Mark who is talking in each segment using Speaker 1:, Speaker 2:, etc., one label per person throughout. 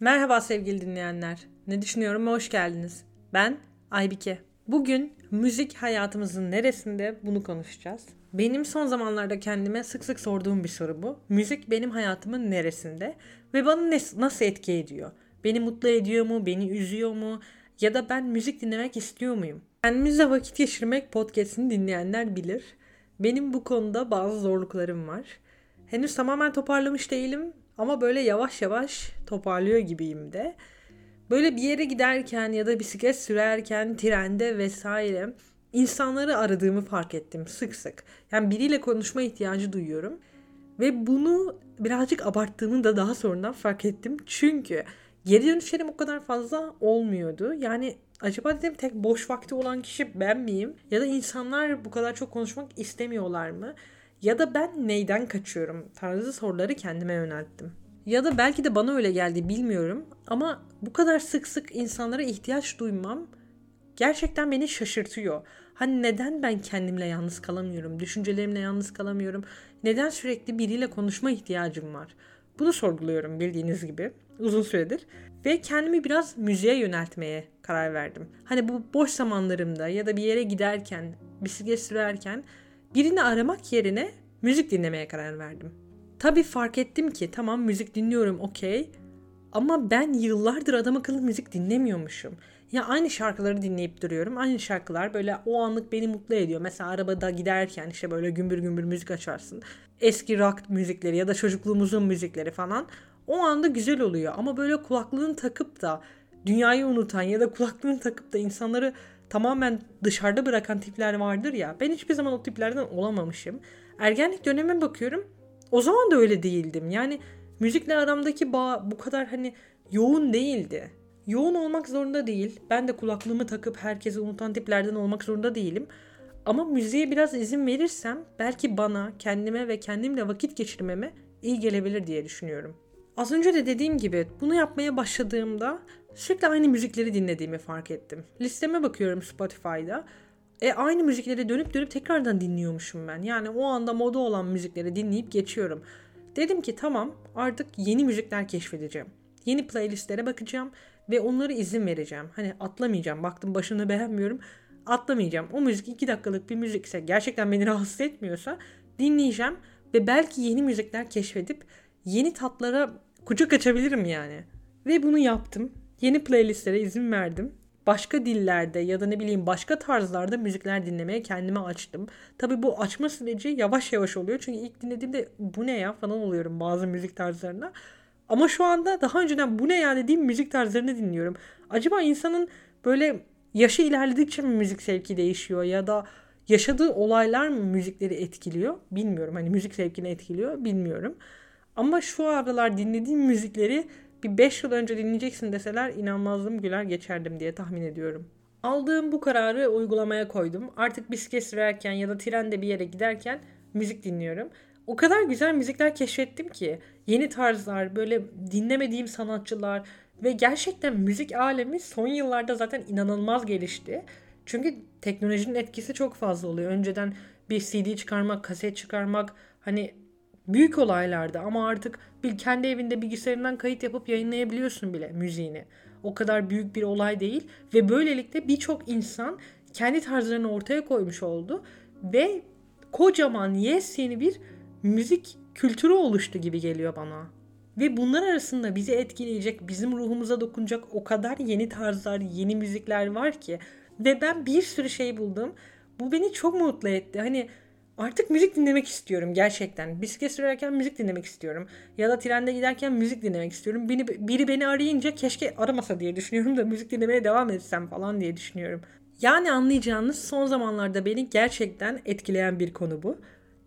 Speaker 1: Merhaba sevgili dinleyenler. Ne düşünüyorum? Hoş geldiniz. Ben Aybike. Bugün müzik hayatımızın neresinde bunu konuşacağız. Benim son zamanlarda kendime sık sık sorduğum bir soru bu. Müzik benim hayatımın neresinde ve bana ne, nasıl etki ediyor? Beni mutlu ediyor mu? Beni üzüyor mu? Ya da ben müzik dinlemek istiyor muyum? Kendimizle vakit geçirmek podcastini dinleyenler bilir. Benim bu konuda bazı zorluklarım var. Henüz tamamen toparlamış değilim ama böyle yavaş yavaş toparlıyor gibiyim de. Böyle bir yere giderken ya da bisiklet sürerken, trende vesaire insanları aradığımı fark ettim sık sık. Yani biriyle konuşma ihtiyacı duyuyorum. Ve bunu birazcık abarttığımı da daha sonradan fark ettim. Çünkü geri dönüşlerim o kadar fazla olmuyordu. Yani acaba dedim tek boş vakti olan kişi ben miyim? Ya da insanlar bu kadar çok konuşmak istemiyorlar mı? Ya da ben neyden kaçıyorum tarzı soruları kendime yönelttim. Ya da belki de bana öyle geldi bilmiyorum ama bu kadar sık sık insanlara ihtiyaç duymam gerçekten beni şaşırtıyor. Hani neden ben kendimle yalnız kalamıyorum, düşüncelerimle yalnız kalamıyorum? Neden sürekli biriyle konuşma ihtiyacım var? Bunu sorguluyorum bildiğiniz gibi uzun süredir ve kendimi biraz müziğe yöneltmeye karar verdim. Hani bu boş zamanlarımda ya da bir yere giderken, bisiklet sürerken birini aramak yerine müzik dinlemeye karar verdim. Tabii fark ettim ki tamam müzik dinliyorum okey ama ben yıllardır adam akıllı müzik dinlemiyormuşum. Ya aynı şarkıları dinleyip duruyorum. Aynı şarkılar böyle o anlık beni mutlu ediyor. Mesela arabada giderken işte böyle gümbür gümbür müzik açarsın. Eski rock müzikleri ya da çocukluğumuzun müzikleri falan. O anda güzel oluyor ama böyle kulaklığını takıp da dünyayı unutan ya da kulaklığını takıp da insanları tamamen dışarıda bırakan tipler vardır ya. Ben hiçbir zaman o tiplerden olamamışım. Ergenlik dönemime bakıyorum. O zaman da öyle değildim. Yani müzikle aramdaki bağ bu kadar hani yoğun değildi. Yoğun olmak zorunda değil. Ben de kulaklığımı takıp herkesi unutan tiplerden olmak zorunda değilim. Ama müziğe biraz izin verirsem belki bana, kendime ve kendimle vakit geçirmeme iyi gelebilir diye düşünüyorum. Az önce de dediğim gibi bunu yapmaya başladığımda sürekli aynı müzikleri dinlediğimi fark ettim. Listeme bakıyorum Spotify'da. E aynı müzikleri dönüp dönüp tekrardan dinliyormuşum ben. Yani o anda moda olan müzikleri dinleyip geçiyorum. Dedim ki tamam artık yeni müzikler keşfedeceğim. Yeni playlistlere bakacağım ve onları izin vereceğim. Hani atlamayacağım. Baktım başını beğenmiyorum. Atlamayacağım. O müzik 2 dakikalık bir müzikse gerçekten beni rahatsız etmiyorsa dinleyeceğim ve belki yeni müzikler keşfedip yeni tatlara kucak açabilirim yani. Ve bunu yaptım. Yeni playlistlere izin verdim. Başka dillerde ya da ne bileyim başka tarzlarda müzikler dinlemeye kendime açtım. Tabi bu açma süreci yavaş yavaş oluyor. Çünkü ilk dinlediğimde bu ne ya falan oluyorum bazı müzik tarzlarına. Ama şu anda daha önceden bu ne ya dediğim müzik tarzlarını dinliyorum. Acaba insanın böyle yaşı ilerledikçe mi müzik sevki değişiyor ya da yaşadığı olaylar mı müzikleri etkiliyor? Bilmiyorum. Hani müzik zevkini etkiliyor bilmiyorum. Ama şu aralar dinlediğim müzikleri bir 5 yıl önce dinleyeceksin deseler inanmazdım güler geçerdim diye tahmin ediyorum. Aldığım bu kararı uygulamaya koydum. Artık bisiklet sürerken ya da trende bir yere giderken müzik dinliyorum. O kadar güzel müzikler keşfettim ki yeni tarzlar, böyle dinlemediğim sanatçılar ve gerçekten müzik alemi son yıllarda zaten inanılmaz gelişti. Çünkü teknolojinin etkisi çok fazla oluyor. Önceden bir CD çıkarmak, kaset çıkarmak hani büyük olaylardı ama artık bir kendi evinde bilgisayarından kayıt yapıp yayınlayabiliyorsun bile müziğini. O kadar büyük bir olay değil ve böylelikle birçok insan kendi tarzlarını ortaya koymuş oldu ve kocaman yes yeni bir müzik kültürü oluştu gibi geliyor bana. Ve bunlar arasında bizi etkileyecek, bizim ruhumuza dokunacak o kadar yeni tarzlar, yeni müzikler var ki. Ve ben bir sürü şey buldum. Bu beni çok mutlu etti. Hani artık müzik dinlemek istiyorum gerçekten. Bisiklet sürerken müzik dinlemek istiyorum. Ya da trende giderken müzik dinlemek istiyorum. Beni, biri beni arayınca keşke aramasa diye düşünüyorum da müzik dinlemeye devam etsem falan diye düşünüyorum. Yani anlayacağınız son zamanlarda beni gerçekten etkileyen bir konu bu.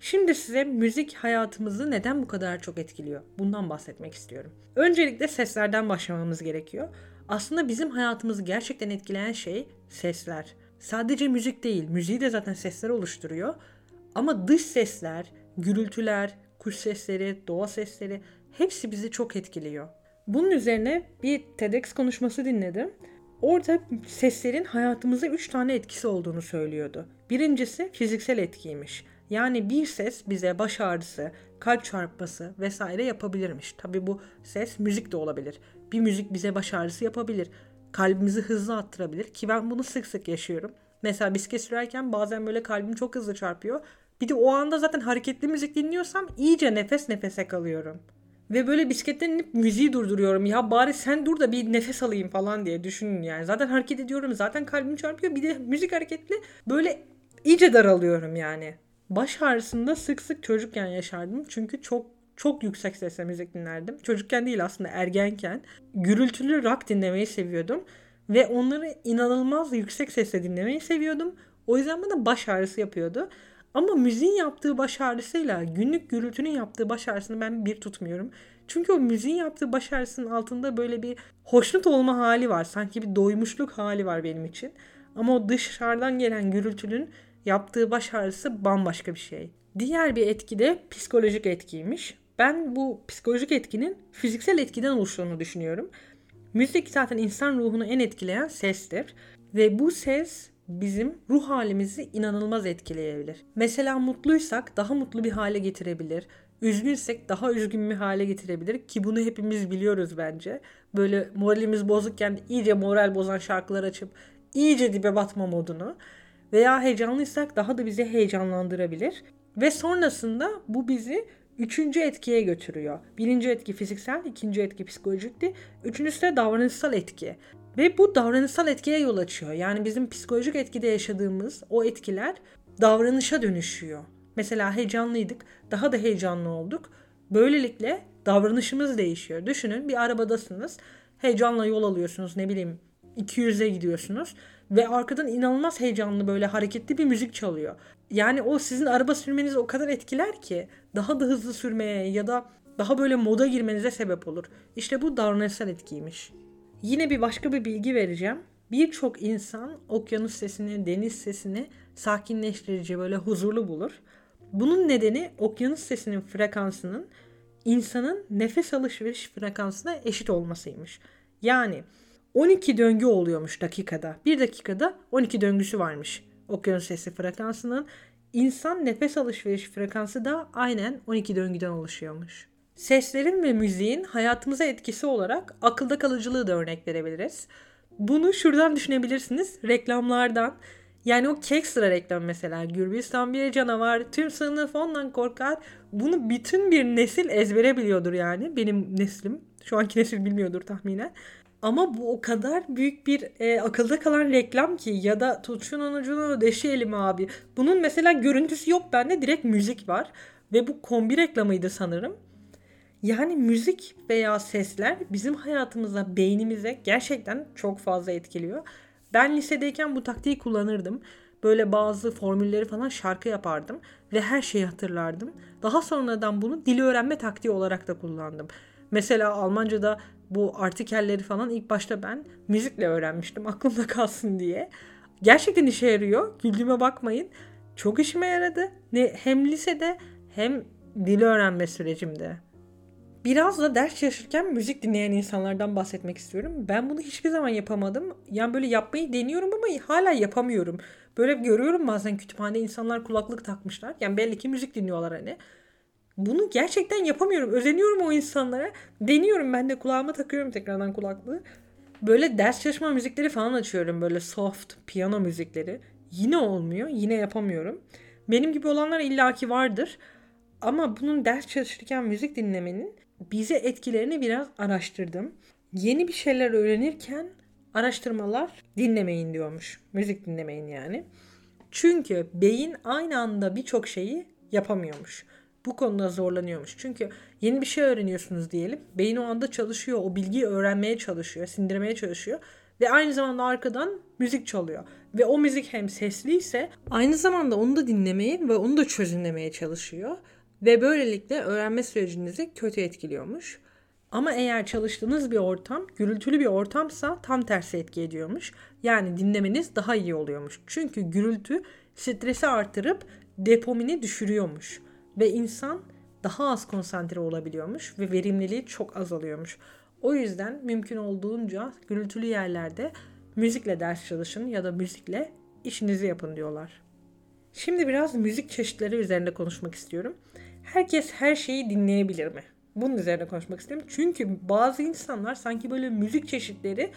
Speaker 1: Şimdi size müzik hayatımızı neden bu kadar çok etkiliyor? Bundan bahsetmek istiyorum. Öncelikle seslerden başlamamız gerekiyor. Aslında bizim hayatımızı gerçekten etkileyen şey sesler. Sadece müzik değil, müziği de zaten sesler oluşturuyor. Ama dış sesler, gürültüler, kuş sesleri, doğa sesleri hepsi bizi çok etkiliyor. Bunun üzerine bir TEDx konuşması dinledim Orada seslerin hayatımıza 3 tane etkisi olduğunu söylüyordu. Birincisi fiziksel etkiymiş. Yani bir ses bize baş ağrısı, kalp çarpması vesaire yapabilirmiş. Tabi bu ses müzik de olabilir. Bir müzik bize baş ağrısı yapabilir. Kalbimizi hızlı attırabilir ki ben bunu sık sık yaşıyorum. Mesela bisiklet sürerken bazen böyle kalbim çok hızlı çarpıyor. Bir de o anda zaten hareketli müzik dinliyorsam iyice nefes nefese kalıyorum. Ve böyle bisikletten inip müziği durduruyorum. Ya bari sen dur da bir nefes alayım falan diye düşünün yani. Zaten hareket ediyorum. Zaten kalbim çarpıyor. Bir de müzik hareketli. Böyle iyice daralıyorum yani. Baş ağrısında sık sık çocukken yaşardım. Çünkü çok çok yüksek sesle müzik dinlerdim. Çocukken değil aslında ergenken. Gürültülü rock dinlemeyi seviyordum. Ve onları inanılmaz yüksek sesle dinlemeyi seviyordum. O yüzden bana baş ağrısı yapıyordu. Ama müziğin yaptığı baş ağrısıyla günlük gürültünün yaptığı baş ağrısını ben bir tutmuyorum. Çünkü o müziğin yaptığı baş ağrısının altında böyle bir hoşnut olma hali var. Sanki bir doymuşluk hali var benim için. Ama o dışarıdan gelen gürültünün yaptığı baş ağrısı bambaşka bir şey. Diğer bir etki de psikolojik etkiymiş. Ben bu psikolojik etkinin fiziksel etkiden oluştuğunu düşünüyorum. Müzik zaten insan ruhunu en etkileyen sestir. Ve bu ses bizim ruh halimizi inanılmaz etkileyebilir. Mesela mutluysak daha mutlu bir hale getirebilir. Üzgünsek daha üzgün bir hale getirebilir ki bunu hepimiz biliyoruz bence. Böyle moralimiz bozukken iyice moral bozan şarkılar açıp iyice dibe batma modunu veya heyecanlıysak daha da bizi heyecanlandırabilir. Ve sonrasında bu bizi üçüncü etkiye götürüyor. Birinci etki fiziksel, ikinci etki psikolojikti. Üçüncüsü de davranışsal etki. Ve bu davranışsal etkiye yol açıyor. Yani bizim psikolojik etkide yaşadığımız o etkiler davranışa dönüşüyor. Mesela heyecanlıydık, daha da heyecanlı olduk. Böylelikle davranışımız değişiyor. Düşünün bir arabadasınız, heyecanla yol alıyorsunuz ne bileyim 200'e gidiyorsunuz ve arkadan inanılmaz heyecanlı böyle hareketli bir müzik çalıyor. Yani o sizin araba sürmenizi o kadar etkiler ki daha da hızlı sürmeye ya da daha böyle moda girmenize sebep olur. İşte bu davranışsal etkiymiş. Yine bir başka bir bilgi vereceğim. Birçok insan okyanus sesini, deniz sesini sakinleştirici, böyle huzurlu bulur. Bunun nedeni okyanus sesinin frekansının insanın nefes alışveriş frekansına eşit olmasıymış. Yani 12 döngü oluyormuş dakikada. Bir dakikada 12 döngüsü varmış okyanus sesi frekansının. İnsan nefes alışveriş frekansı da aynen 12 döngüden oluşuyormuş. Seslerin ve müziğin hayatımıza etkisi olarak akılda kalıcılığı da örnek verebiliriz. Bunu şuradan düşünebilirsiniz. Reklamlardan. Yani o Kekstra reklam mesela. Gürbistan bir canavar. Tüm sınıf ondan korkar. Bunu bütün bir nesil ezbere biliyordur yani. Benim neslim. Şu anki nesil bilmiyordur tahminen. Ama bu o kadar büyük bir e, akılda kalan reklam ki ya da tut şunun ucunu deşeyelim abi. Bunun mesela görüntüsü yok bende direkt müzik var. Ve bu kombi reklamıydı sanırım. Yani müzik veya sesler bizim hayatımıza, beynimize gerçekten çok fazla etkiliyor. Ben lisedeyken bu taktiği kullanırdım. Böyle bazı formülleri falan şarkı yapardım ve her şeyi hatırlardım. Daha sonradan bunu dili öğrenme taktiği olarak da kullandım. Mesela Almanca'da bu artikelleri falan ilk başta ben müzikle öğrenmiştim aklımda kalsın diye. Gerçekten işe yarıyor. Güldüğüme bakmayın. Çok işime yaradı. Ne hem lisede hem dili öğrenme sürecimde. Biraz da ders çalışırken müzik dinleyen insanlardan bahsetmek istiyorum. Ben bunu hiçbir zaman yapamadım. Yani böyle yapmayı deniyorum ama hala yapamıyorum. Böyle görüyorum bazen kütüphanede insanlar kulaklık takmışlar. Yani belli ki müzik dinliyorlar hani. Bunu gerçekten yapamıyorum. Özeniyorum o insanlara. Deniyorum ben de kulağıma takıyorum tekrardan kulaklığı. Böyle ders çalışma müzikleri falan açıyorum. Böyle soft piyano müzikleri. Yine olmuyor. Yine yapamıyorum. Benim gibi olanlar illaki vardır. Ama bunun ders çalışırken müzik dinlemenin bize etkilerini biraz araştırdım. Yeni bir şeyler öğrenirken araştırmalar dinlemeyin diyormuş. Müzik dinlemeyin yani. Çünkü beyin aynı anda birçok şeyi yapamıyormuş. Bu konuda zorlanıyormuş. Çünkü yeni bir şey öğreniyorsunuz diyelim. Beyin o anda çalışıyor. O bilgiyi öğrenmeye çalışıyor. Sindirmeye çalışıyor. Ve aynı zamanda arkadan müzik çalıyor. Ve o müzik hem sesliyse aynı zamanda onu da dinlemeye ve onu da çözümlemeye çalışıyor. Ve böylelikle öğrenme sürecinizi kötü etkiliyormuş. Ama eğer çalıştığınız bir ortam gürültülü bir ortamsa tam tersi etki ediyormuş. Yani dinlemeniz daha iyi oluyormuş. Çünkü gürültü stresi artırıp dopamini düşürüyormuş. Ve insan daha az konsantre olabiliyormuş ve verimliliği çok azalıyormuş. O yüzden mümkün olduğunca gürültülü yerlerde müzikle ders çalışın ya da müzikle işinizi yapın diyorlar. Şimdi biraz müzik çeşitleri üzerinde konuşmak istiyorum. Herkes her şeyi dinleyebilir mi? Bunun üzerine konuşmak istiyorum. Çünkü bazı insanlar sanki böyle müzik çeşitleri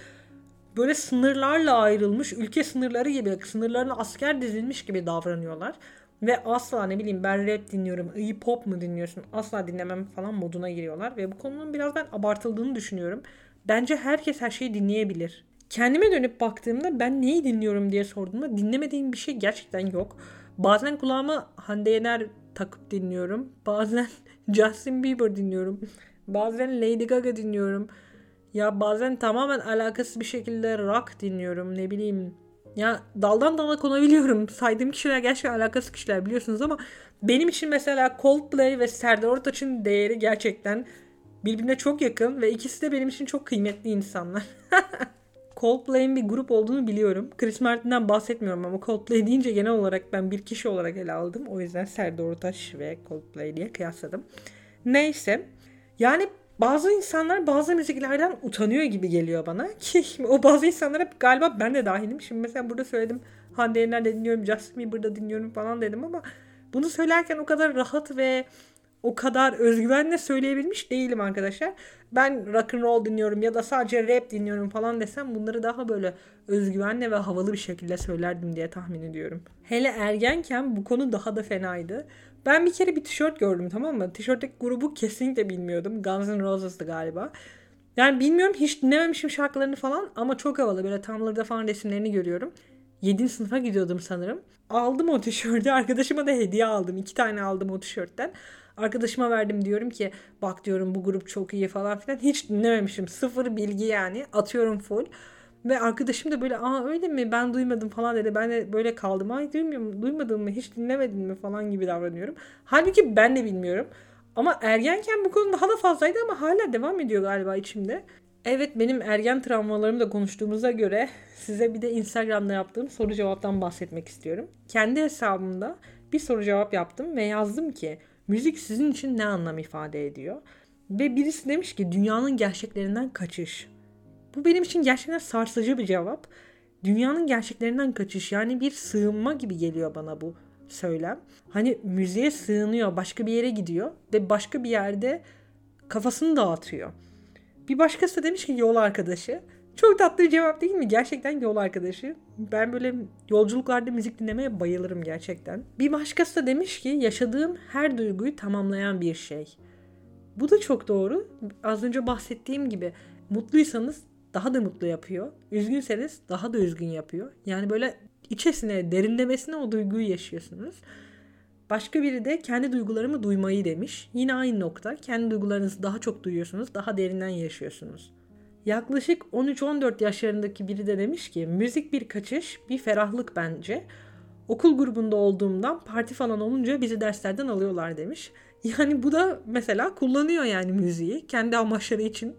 Speaker 1: böyle sınırlarla ayrılmış, ülke sınırları gibi, sınırlarına asker dizilmiş gibi davranıyorlar. Ve asla ne bileyim ben rap dinliyorum, iyi pop mu dinliyorsun asla dinlemem falan moduna giriyorlar. Ve bu konunun biraz ben abartıldığını düşünüyorum. Bence herkes her şeyi dinleyebilir. Kendime dönüp baktığımda ben neyi dinliyorum diye sorduğumda dinlemediğim bir şey gerçekten yok. Bazen kulağıma Hande Yener takıp dinliyorum. Bazen Justin Bieber dinliyorum. Bazen Lady Gaga dinliyorum. Ya bazen tamamen alakasız bir şekilde rock dinliyorum. Ne bileyim. Ya daldan dala konabiliyorum. Saydığım kişiler gerçekten alakasız kişiler biliyorsunuz ama benim için mesela Coldplay ve Serdar Ortaç'ın değeri gerçekten birbirine çok yakın ve ikisi de benim için çok kıymetli insanlar. Coldplay'in bir grup olduğunu biliyorum. Chris Martin'den bahsetmiyorum ama Coldplay deyince genel olarak ben bir kişi olarak ele aldım. O yüzden Serdar Ortaç ve Coldplay diye kıyasladım. Neyse. Yani bazı insanlar bazı müziklerden utanıyor gibi geliyor bana. Ki o bazı insanlara galiba ben de dahilim. Şimdi mesela burada söyledim Hande Yener'de dinliyorum, Justin Bieber'da dinliyorum falan dedim ama bunu söylerken o kadar rahat ve o kadar özgüvenle söyleyebilmiş değilim arkadaşlar. Ben rock and roll dinliyorum ya da sadece rap dinliyorum falan desem bunları daha böyle özgüvenle ve havalı bir şekilde söylerdim diye tahmin ediyorum. Hele ergenken bu konu daha da fenaydı. Ben bir kere bir tişört gördüm tamam mı? Tişörtteki grubu kesinlikle bilmiyordum. Guns N' Roses'tı galiba. Yani bilmiyorum hiç dinlememişim şarkılarını falan ama çok havalı. Böyle Tumblr'da falan resimlerini görüyorum. 7. sınıfa gidiyordum sanırım. Aldım o tişörtü. Arkadaşıma da hediye aldım. İki tane aldım o tişörtten. Arkadaşıma verdim diyorum ki bak diyorum bu grup çok iyi falan filan. Hiç dinlememişim. Sıfır bilgi yani. Atıyorum full. Ve arkadaşım da böyle aa öyle mi ben duymadım falan dedi. Ben de böyle kaldım. Ay duymuyorum, duymadın mı hiç dinlemedin mi falan gibi davranıyorum. Halbuki ben de bilmiyorum. Ama ergenken bu konu daha da fazlaydı ama hala devam ediyor galiba içimde. Evet benim ergen travmalarımı da konuştuğumuza göre size bir de Instagram'da yaptığım soru cevaptan bahsetmek istiyorum. Kendi hesabımda bir soru cevap yaptım ve yazdım ki müzik sizin için ne anlam ifade ediyor? Ve birisi demiş ki dünyanın gerçeklerinden kaçış. Bu benim için gerçekten sarsıcı bir cevap. Dünyanın gerçeklerinden kaçış yani bir sığınma gibi geliyor bana bu söylem. Hani müziğe sığınıyor, başka bir yere gidiyor ve başka bir yerde kafasını dağıtıyor. Bir başkası da demiş ki yol arkadaşı. Çok tatlı bir cevap değil mi? Gerçekten yol arkadaşı. Ben böyle yolculuklarda müzik dinlemeye bayılırım gerçekten. Bir başkası da demiş ki yaşadığım her duyguyu tamamlayan bir şey. Bu da çok doğru. Az önce bahsettiğim gibi mutluysanız daha da mutlu yapıyor. Üzgünseniz daha da üzgün yapıyor. Yani böyle içesine, derinlemesine o duyguyu yaşıyorsunuz. Başka biri de kendi duygularımı duymayı demiş. Yine aynı nokta. Kendi duygularınızı daha çok duyuyorsunuz, daha derinden yaşıyorsunuz. Yaklaşık 13-14 yaşlarındaki biri de demiş ki müzik bir kaçış, bir ferahlık bence. Okul grubunda olduğumdan parti falan olunca bizi derslerden alıyorlar demiş. Yani bu da mesela kullanıyor yani müziği kendi amaçları için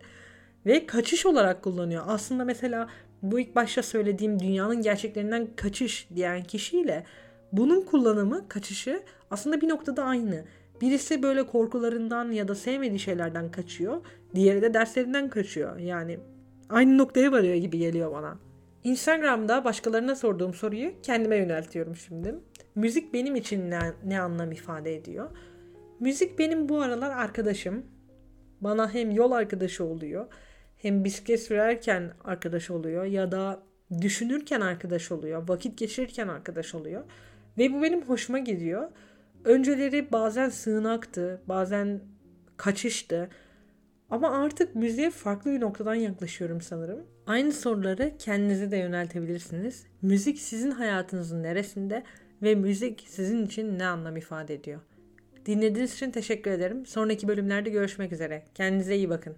Speaker 1: ve kaçış olarak kullanıyor. Aslında mesela bu ilk başta söylediğim dünyanın gerçeklerinden kaçış diyen kişiyle bunun kullanımı, kaçışı aslında bir noktada aynı. Birisi böyle korkularından ya da sevmediği şeylerden kaçıyor. Diğeri de derslerinden kaçıyor. Yani aynı noktaya varıyor gibi geliyor bana. Instagram'da başkalarına sorduğum soruyu kendime yöneltiyorum şimdi. Müzik benim için ne, ne anlam ifade ediyor? Müzik benim bu aralar arkadaşım. Bana hem yol arkadaşı oluyor hem bisiklet sürerken arkadaş oluyor ya da düşünürken arkadaş oluyor, vakit geçirirken arkadaş oluyor. Ve bu benim hoşuma gidiyor. Önceleri bazen sığınaktı, bazen kaçıştı. Ama artık müziğe farklı bir noktadan yaklaşıyorum sanırım. Aynı soruları kendinize de yöneltebilirsiniz. Müzik sizin hayatınızın neresinde ve müzik sizin için ne anlam ifade ediyor? Dinlediğiniz için teşekkür ederim. Sonraki bölümlerde görüşmek üzere. Kendinize iyi bakın.